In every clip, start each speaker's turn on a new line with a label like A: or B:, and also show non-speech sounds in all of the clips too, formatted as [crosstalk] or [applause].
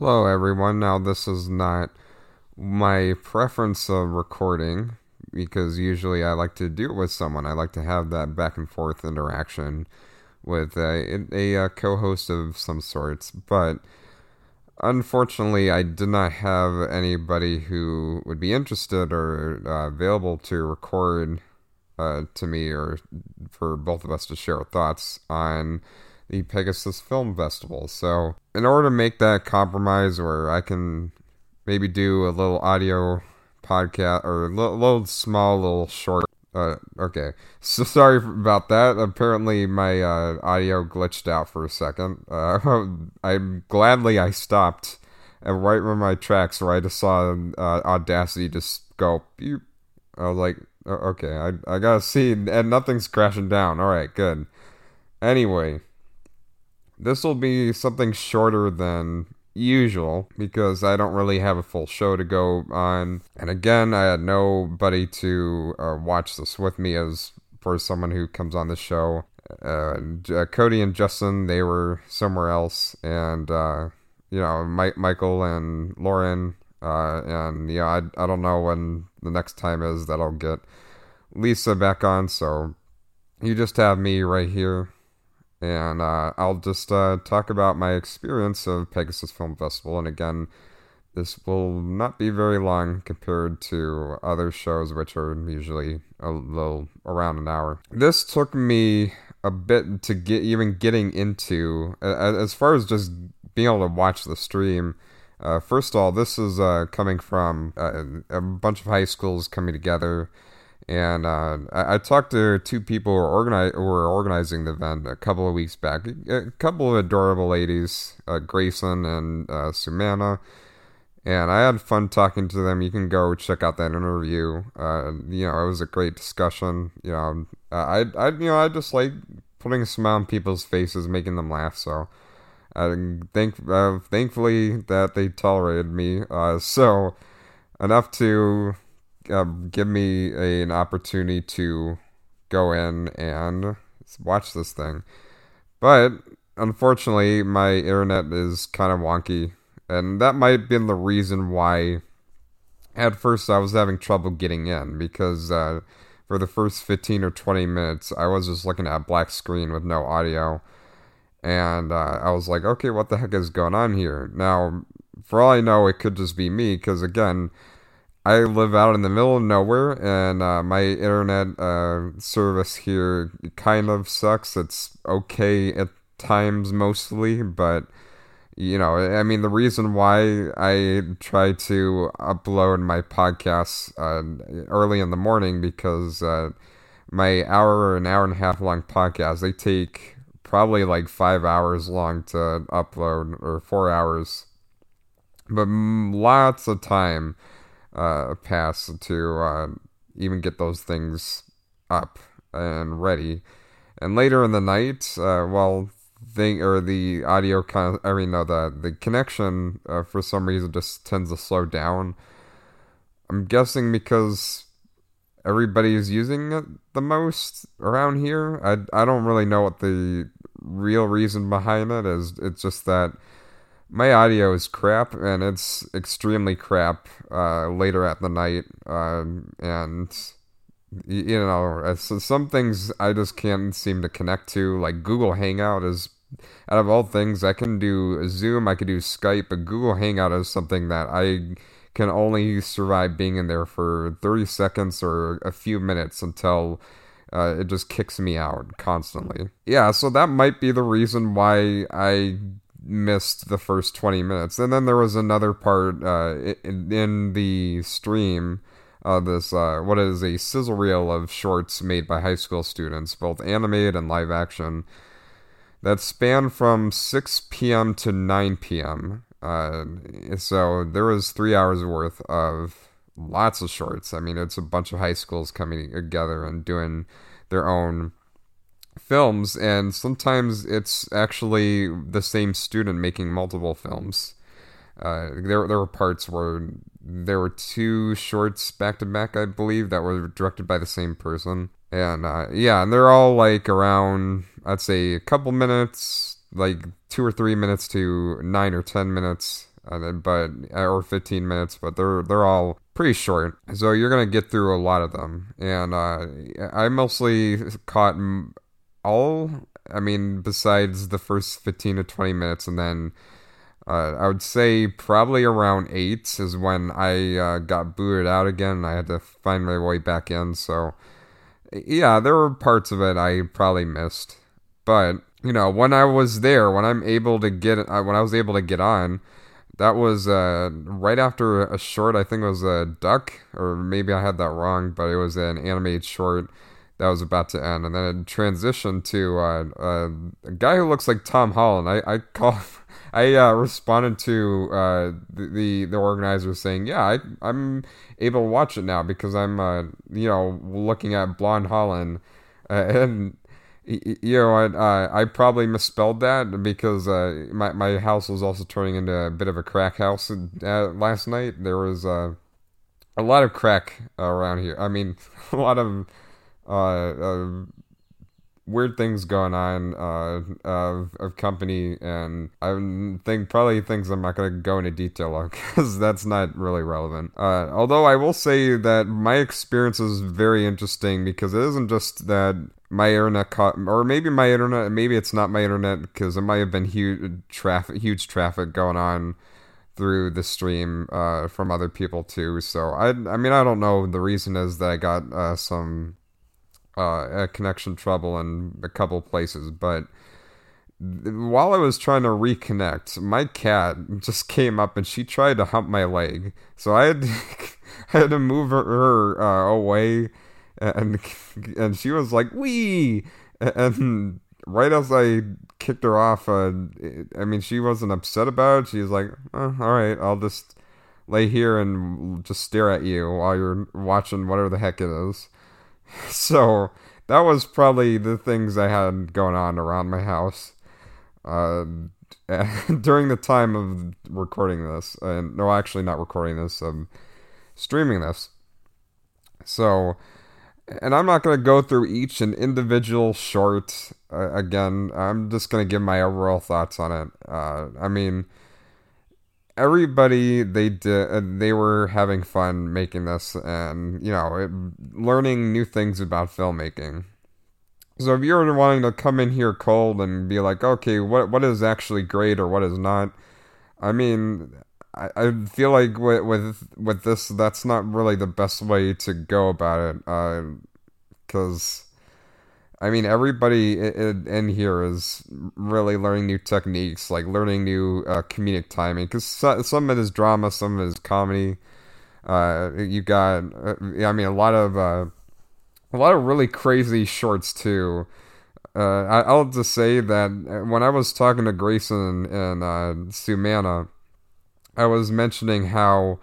A: Hello, everyone. Now, this is not my preference of recording because usually I like to do it with someone. I like to have that back and forth interaction with a, a, a co host of some sorts. But unfortunately, I did not have anybody who would be interested or uh, available to record uh, to me or for both of us to share thoughts on the Pegasus Film Festival. So, in order to make that compromise where I can maybe do a little audio podcast or a little, little small, little short. Uh, okay, [laughs] so sorry about that. Apparently, my uh, audio glitched out for a second. Uh, [laughs] I'm gladly I stopped, and right when my tracks, where I just saw uh, Audacity just go. Beep. I was like, okay, I I gotta see, and nothing's crashing down. All right, good. Anyway, this will be something shorter than usual because I don't really have a full show to go on. And again, I had nobody to uh, watch this with me as for someone who comes on the show. Uh, Cody and Justin, they were somewhere else, and uh, you know, Mike, Michael and Lauren, uh, and yeah, I I don't know when the next time is that I'll get Lisa back on. So you just have me right here and uh, I'll just uh, talk about my experience of Pegasus Film Festival. And again, this will not be very long compared to other shows, which are usually a little around an hour. This took me a bit to get even getting into, as far as just being able to watch the stream. Uh, first of all, this is uh, coming from uh, a bunch of high schools coming together and uh, I, I, talked to two people who were, organize, who were organizing the event a couple of weeks back. A, couple of adorable ladies, uh, Grayson and uh, Sumana. And I had fun talking to them. You can go check out that interview. Uh, you know, it was a great discussion. You know, I, I, you know, I just like putting a smile on people's faces, making them laugh. So, I think, uh, thankfully that they tolerated me. Uh, so enough to uh, give me a, an opportunity to go in and watch this thing. But unfortunately, my internet is kind of wonky, and that might have been the reason why. At first, I was having trouble getting in because uh, for the first 15 or 20 minutes, I was just looking at a black screen with no audio. And uh, I was like, okay, what the heck is going on here? Now, for all I know, it could just be me because, again, I live out in the middle of nowhere, and uh, my internet uh, service here kind of sucks. It's okay at times, mostly, but you know, I mean, the reason why I try to upload my podcasts uh, early in the morning because uh, my hour an hour and a half long podcast they take probably like five hours long to upload or four hours, but lots of time uh, pass to uh, even get those things up and ready. And later in the night, uh, well, thing or the audio of, I mean, no, the the connection uh, for some reason just tends to slow down. I'm guessing because everybody is using it the most around here. I I don't really know what the real reason behind it is. It's just that my audio is crap and it's extremely crap uh, later at the night um, and you know some things i just can't seem to connect to like google hangout is out of all things i can do zoom i can do skype but google hangout is something that i can only survive being in there for 30 seconds or a few minutes until uh, it just kicks me out constantly. Yeah, so that might be the reason why I missed the first 20 minutes. And then there was another part uh, in, the stream. Uh, this uh, what is a sizzle reel of shorts made by high school students, both animated and live action, that span from 6 p.m. to 9 p.m. Uh, so there was three hours worth of lots of shorts. I mean, it's a bunch of high schools coming together and doing their own films, and sometimes it's actually the same student making multiple films. Uh, there, there were parts where there were two shorts back to back, I believe, that were directed by the same person. And uh, yeah, and they're all like around, I'd say, a couple minutes, like two or three minutes to nine or ten minutes. uh, but or 15 minutes, but they're they're all pretty short. So you're gonna get through a lot of them, and uh, I mostly caught all. I mean, besides the first 15 to 20 minutes, and then. Uh, I would say probably around eight is when I uh, got booted out again. I had to find my way back in. So, yeah, there were parts of it I probably missed, but you know, when I was there, when I'm able to get, uh, when I was able to get on, that was uh, right after a short. I think it was a duck, or maybe I had that wrong, but it was an animated short that was about to end, and then it transitioned to uh, uh, a guy who looks like Tom Holland. I I call. [laughs] I uh, responded to uh, the the organizer saying, "Yeah, I, I'm able to watch it now because I'm, uh, you know, looking at Blonde Holland, uh, [laughs] and you know, I, uh, I probably misspelled that because my my house was also turning into a bit of a crack house last night. There was a lot of crack around here. I mean, [laughs] a lot of uh, uh, weird things going on uh, of of company, and I think probably things I'm not going to go into detail on [laughs] because that's not really relevant. Uh, although I will say that my experience is very interesting because it isn't just that my internet caught, or maybe my internet, maybe it's not my internet because it might have been huge traffic, huge traffic going on through the stream uh, from other people too. So I, I mean, I don't know. The reason is that I got uh, some uh, connection trouble in a couple places, but while I was trying to reconnect, my cat just came up and she tried to hump my leg. So I had, [laughs] I had to move her, her uh, away and [laughs] and she was like wee! And right as i kicked her off uh, i mean she wasn't upset about it. She was like oh, all right i'll just lay here and just stare at you while you're watching whatever the heck it is [laughs] so that was probably the things i had going on around my house uh, [laughs] during the time of recording this and no actually not recording this um streaming this so and I'm not going to go through each and individual short uh, again. I'm just going to give my overall thoughts on it. Uh, I mean, everybody they did uh, they were having fun making this, and you know, it, learning new things about filmmaking. So if you're wanting to come in here cold and be like, okay, what what is actually great or what is not, I mean, I, I feel like with, with with this, that's not really the best way to go about it. Because, uh, I mean, everybody in, in, here is really learning new techniques, like learning new uh, comedic timing. Because so, some of it is drama, some of it is comedy. Uh, you got, uh, I mean, a lot of uh, a lot of really crazy shorts too. Uh, I, will just say that when I was talking to Grayson and uh, Sumana, I was mentioning how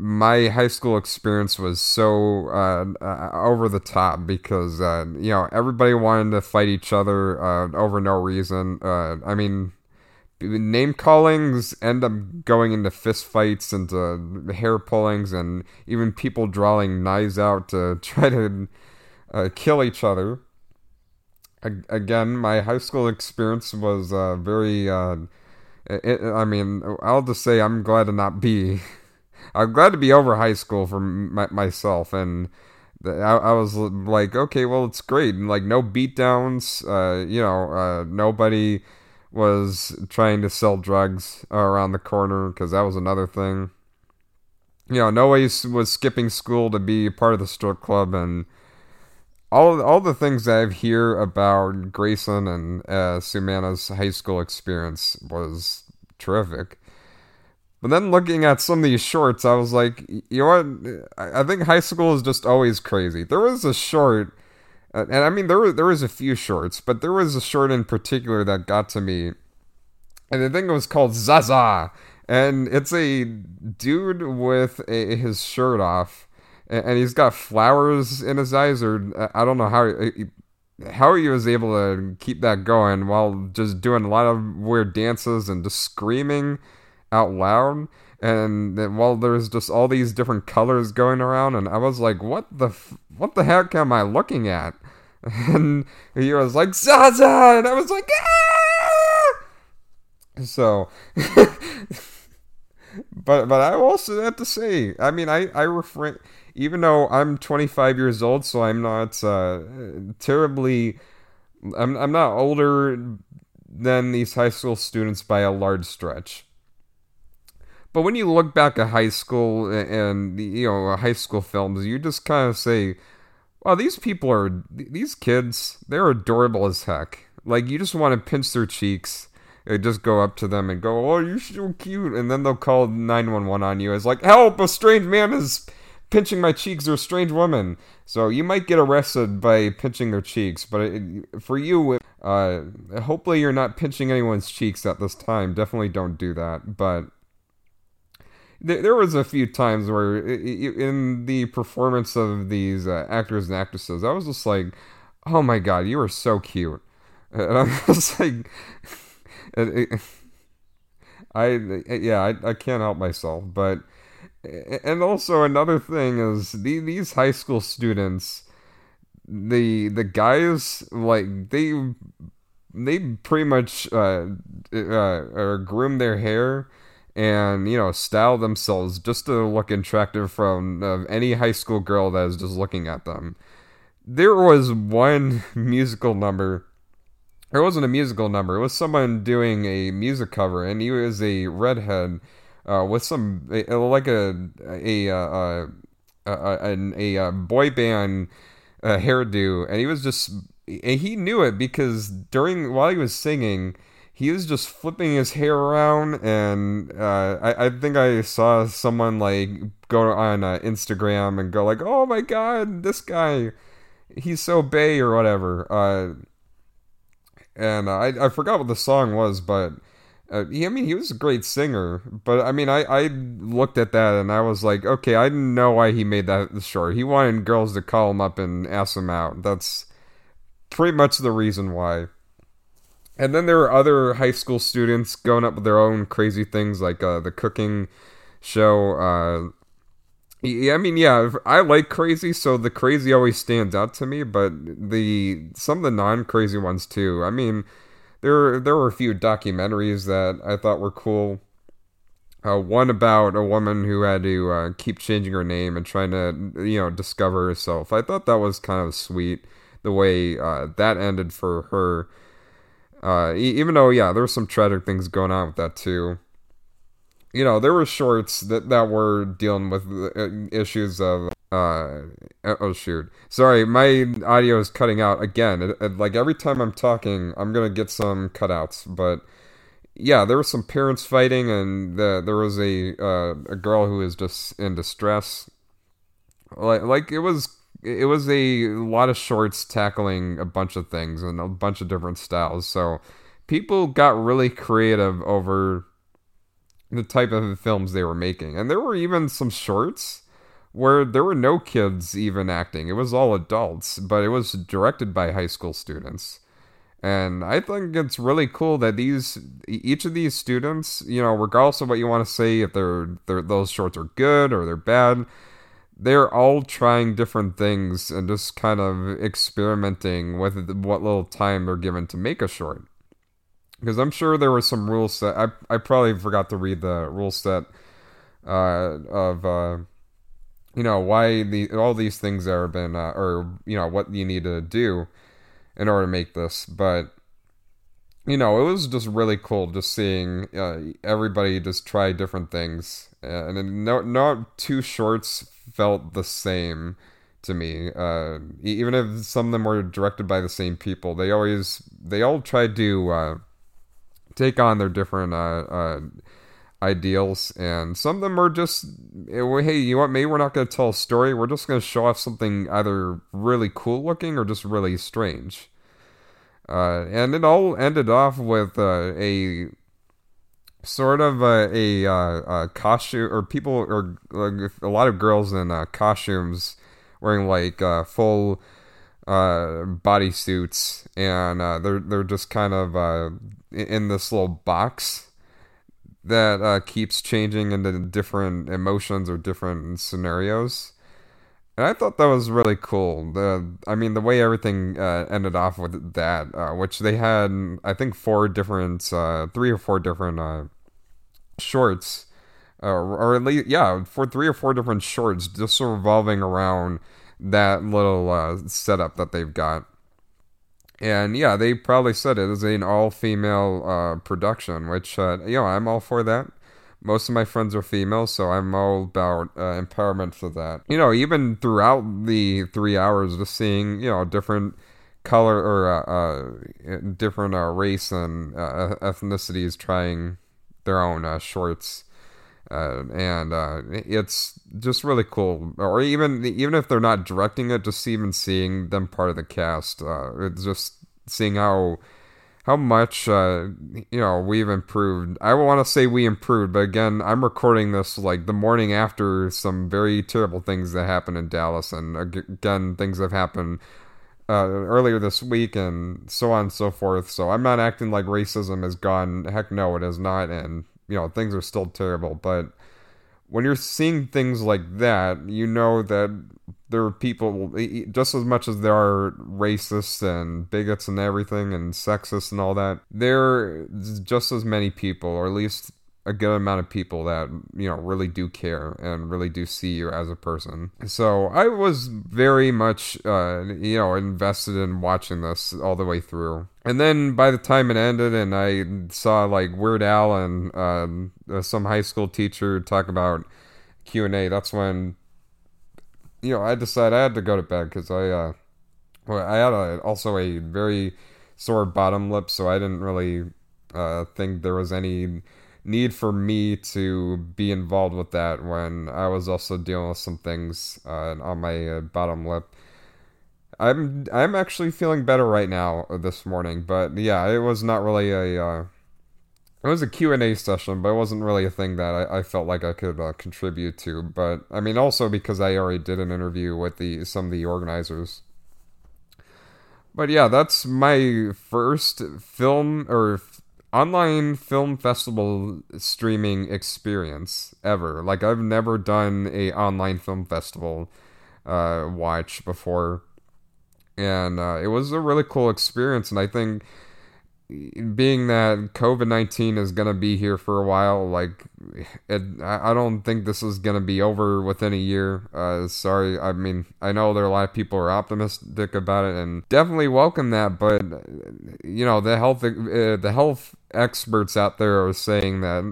A: my high school experience was so uh, uh, over the top because uh, you know everybody wanted to fight each other uh, over no reason. Uh, I mean, name callings end up going into fist fights, into hair pullings, and even people drawing knives out to [laughs] try to uh, kill each other. Again, my high school experience was very it, I mean, I'll just say I'm glad to not be. [laughs] I'm glad to be over high school for my, myself, and I, I, was like, okay, well, it's great. And, like, no beatdowns. Uh, you know, uh, nobody was trying to sell drugs around the corner because that was another thing. You know, nobody was skipping school to be part of the strip club, and all all the things I've hear about Grayson and uh, Sumana's high school experience was terrific. But then looking at some of these shorts, I was like, you know what? I think high school is just always crazy. There was a short, uh, and I mean there were there was a few shorts, but there was a short in particular that got to me, and I think it was called Zaza, and it's a dude with a, his shirt off and, he's got flowers in his eyes, or uh, I don't know how he, how he was able to keep that going while just doing a lot of weird dances and just screaming out loud. And while there's just all these different colors going around, and I was like, "What the what the heck am I looking at?" [laughs] And he was like, "Zaza," and I was like, "Ah!" So. [laughs] but but I also have to say, I mean, I I refrain. Even though I'm 25 years old, so I'm not uh, terribly. I'm I'm not older than these high school students by a large stretch. But when you look back at high school and you know high school films, you just kind of say, "Wow, these people are these kids. They're adorable as heck. Like you just want to pinch their cheeks." and just go up to them and go, "Oh, you're so cute," and then they'll call nine one one on you. It's like, "Help! A strange man is pinching my cheeks or a strange woman." So you might get arrested by pinching their cheeks, but it, for you, uh, hopefully you're not pinching anyone's cheeks at this time. Definitely don't do that. But there was a few times where in the performance of these uh, actors and actresses, I was just like, "Oh my god, you are so cute," and I was [laughs] like, "I yeah, I, I can't help myself." But and also another thing is these high school students, the the guys like they they pretty much uh, uh, groom their hair and you know style themselves just to look attractive from uh, any high school girl that is just looking at them. There was one [laughs] musical number. It wasn't a musical number. It was someone doing a music cover, and he was a redhead uh, with some like a a a, a, a, a boy band uh, hairdo, and he was just and he knew it because during while he was singing he was just flipping his hair around and uh, I, I think i saw someone like go on uh, instagram and go like oh my god this guy he's so bay or whatever uh, and I, I forgot what the song was but uh, he, I mean, he was a great singer, but I mean, I, I looked at that and I was like, okay, I know why he made that short. He wanted girls to call him up and ask him out. That's pretty much the reason why. And then there were other high school students going up with their own crazy things, like uh, the cooking show. Uh, yeah, I mean, yeah, I like crazy, so the crazy always stands out to me. But the some of the non-crazy ones too. I mean, there there were a few documentaries that I thought were cool. Uh, one about a woman who had to uh, keep changing her name and trying to you know discover herself. I thought that was kind of sweet the way uh, that ended for her. Uh, even though, yeah, there were some tragic things going on with that too. You know, there were shorts that, that were dealing with uh, issues of, uh, oh shoot. Sorry, my audio is cutting out again. It, it, like every time I'm talking, I'm gonna get some cutouts, but yeah, there were some parents fighting, and the, there was a uh, a girl who was just in distress. Like, like it was it was a lot of shorts tackling a bunch of things and a bunch of different styles. So people got really creative over the type of films they were making. And there were even some shorts where there were no kids even acting. It was all adults, but it was directed by high school students. And I think it's really cool that these each of these students, you know, regardless of what you want to say if they're, they're those shorts are good or they're bad, they're all trying different things and just kind of experimenting with what little time they're given to make a short. Because I'm sure there was some rules set. I I probably forgot to read the rule set uh, of uh, you know why the all these things have been uh, or you know what you need to do in order to make this, but you know, it was just really cool just seeing uh, everybody just try different things, and no, not two shorts felt the same to me. Uh, even if some of them were directed by the same people, they always they all tried to uh, take on their different uh, uh ideals, and some of them were just, hey, you know what? Maybe we're not going to tell a story. We're just going to show off something either really cool looking or just really strange. Uh, and it all ended off with uh, a sort of a, a, uh, a costume or people or like, a lot of girls in uh, costumes wearing like uh, full uh, body suits and uh, they're they're just kind of uh, in this little box that keeps changing into different emotions or different scenarios. And I thought that was really cool. The I mean the way everything uh, ended off with that, uh, which they had I think four different, uh, three or four different uh, shorts uh, or at least yeah, for three or four different shorts, just revolving around that little uh, setup that they've got. And yeah, they probably said it is an all-female uh, production, which you know I'm all for that. Most of my friends are female, so I'm all about uh, empowerment for that. You know, even throughout the three hours, just seeing you know different color or uh, uh, different uh, race and uh, ethnicities trying their own uh, shorts. And it's just really cool. Or even even if they're not directing it, just even seeing them part of the cast, it's just seeing how how much uh, you know we've improved. I want to say we improved, but again, I'm recording this like the morning after some very terrible things that happened in Dallas, and again, things have happened uh, earlier this week, and so on and so forth. So I'm not acting like racism is gone. Heck, no, it is not, and you know things are still terrible. But when you're seeing things like that, you know that there are people just as much as there are racists and bigots and everything and sexists and all that there are just as many people or at least a good amount of people that you know really do care and really do see you as a person. So i was very much uh, you know invested in watching this all the way through. And then by the time it ended and i saw like weird al and um, some high school teacher talk about q&a that's when you know, I decided I had to go to bed because I, uh, well, I had a, also a very sore bottom lip, so I didn't really uh, think there was any need for me to be involved with that when I was also dealing with some things uh, on my uh, bottom lip. I'm I'm actually feeling better right now uh, this morning, but yeah, it was not really a uh, it was a Q&A session, but it wasn't really a thing that I, I felt like I could uh, contribute to. But I mean, also because I already did an interview with the some of the organizers. But yeah, that's my first film or f- online film festival streaming experience ever. Like I've never done a online film festival uh, watch before, and uh, it was a really cool experience. And I think being that COVID nineteen is gonna be here for a while, like it, I don't think this is gonna be over within a year. Uh, sorry, I mean I know there are a lot of people who are optimistic about it, and definitely welcome that. But you know the health uh, the health experts out there are saying that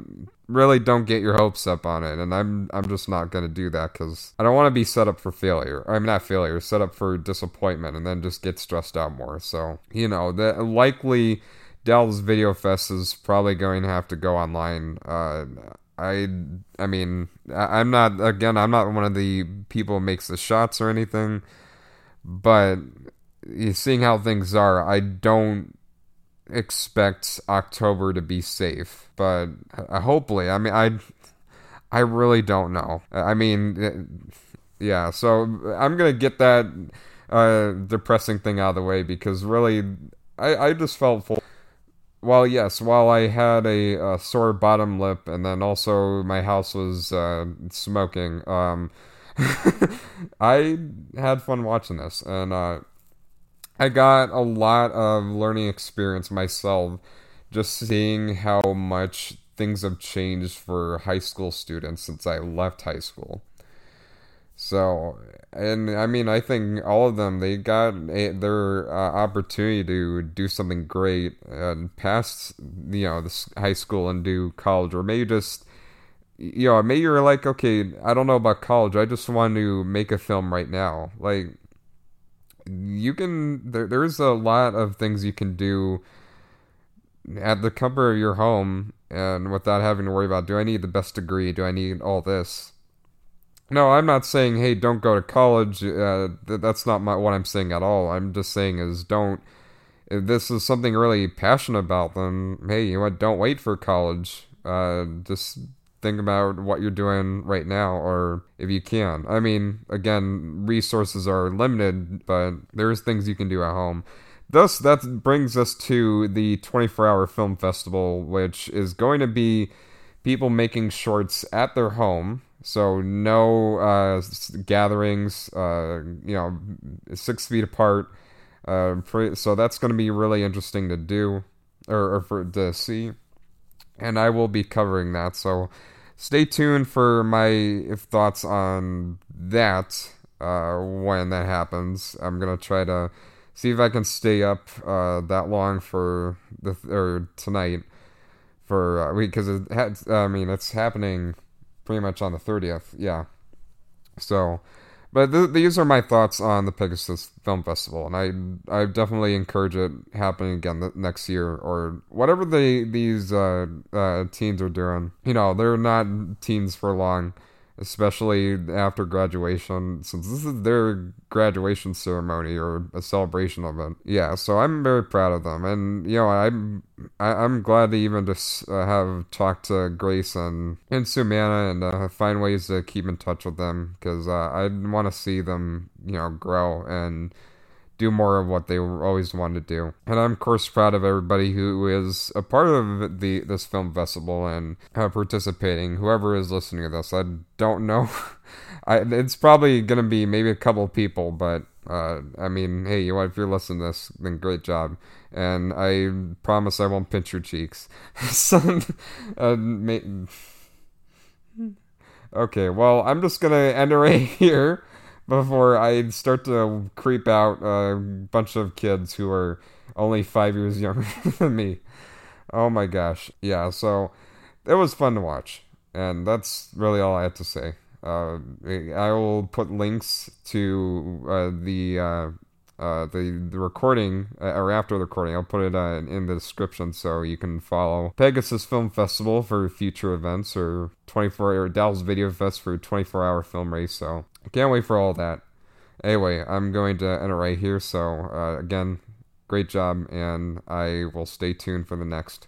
A: really don't get your hopes up on it and i'm i'm just not going to do that because i don't want to be set up for failure i'm not failure set up for disappointment and then just get stressed out more so you know the likely Dallas Video Fest is probably going to have to go online. Uh, I I mean I'm not again I'm not one of the people who makes the shots or anything, but seeing how things are, I don't expect October to be safe. But uh, hopefully, I mean I I really don't know. I mean, yeah. So I'm gonna get that uh, depressing thing out of the way because really, I I just felt full well, yes, while I had a, a, sore bottom lip and then also my house was uh, smoking, um, [laughs] I had fun watching this. And uh, I got a lot of learning experience myself just seeing how much things have changed for high school students since I left high school. So, and I mean, I think all of them they got a, their uh, opportunity to do something great and pass, you know, the high school and do college, or maybe just, you know, maybe you're like, okay, I don't know about college. I just want to make a film right now. Like, you can. There, there's a lot of things you can do at the comfort of your home and without having to worry about do I need the best degree? Do I need all this? No, I'm not saying, hey, don't go to college. Uh, th- that's not my, what I'm saying at all. I'm just saying is don't. If this is something really passionate about, then hey, you know what? Don't wait for college. Uh, just think about what you're doing right now, or if you can. I mean, again, resources are limited, but there's things you can do at home. Thus, that brings us to the 24 hour film festival, which is going to be people making shorts at their home so no uh, gatherings, uh, you know, six feet apart. Uh, so that's going to be really interesting to do or, or, for to see, and I will be covering that. So stay tuned for my thoughts on that uh, when that happens. I'm gonna try to see if I can stay up uh, that long for the or tonight for because uh, it had. I mean, it's happening pretty much on the 30th. Yeah. So, but th- these are my thoughts on the Pegasus Film Festival, and I I definitely encourage it happening again the next year or whatever they these uh, uh, teens are doing. You know, they're not teens for long especially after graduation, since this is their graduation ceremony or a celebration of it. Yeah, so I'm very proud of them, and you know, I'm I, am i am glad to even just uh, have talked to Grace and and Sumana and uh, find ways to keep in touch with them because uh, I want to see them, you know, grow and do more of what they always wanted to do. And I'm of course proud of everybody who is a part of the this film festival and uh, participating. Whoever is listening to this, I don't know. [laughs] I, it's probably gonna be maybe a couple people, but uh, I mean, hey, you if you're listening to this, then great job. And I promise I won't pinch your cheeks. [laughs] so, uh, may- okay, well, I'm just gonna end it right [laughs] here before I start to creep out a bunch of kids who are only five years younger [laughs] than me. Oh my gosh. Yeah, so it was fun to watch. And that's really all I have to say. Uh, I will put links to uh, the, uh, uh the the recording uh, or after the recording. I'll put it uh, in the description so you can follow Pegasus Film Festival for future events or 24 or Dallas Video Fest for 24 hour film race. So can't wait for all that. Anyway, I'm going to end it right here. So, uh, again, great job, and I will stay tuned for the next.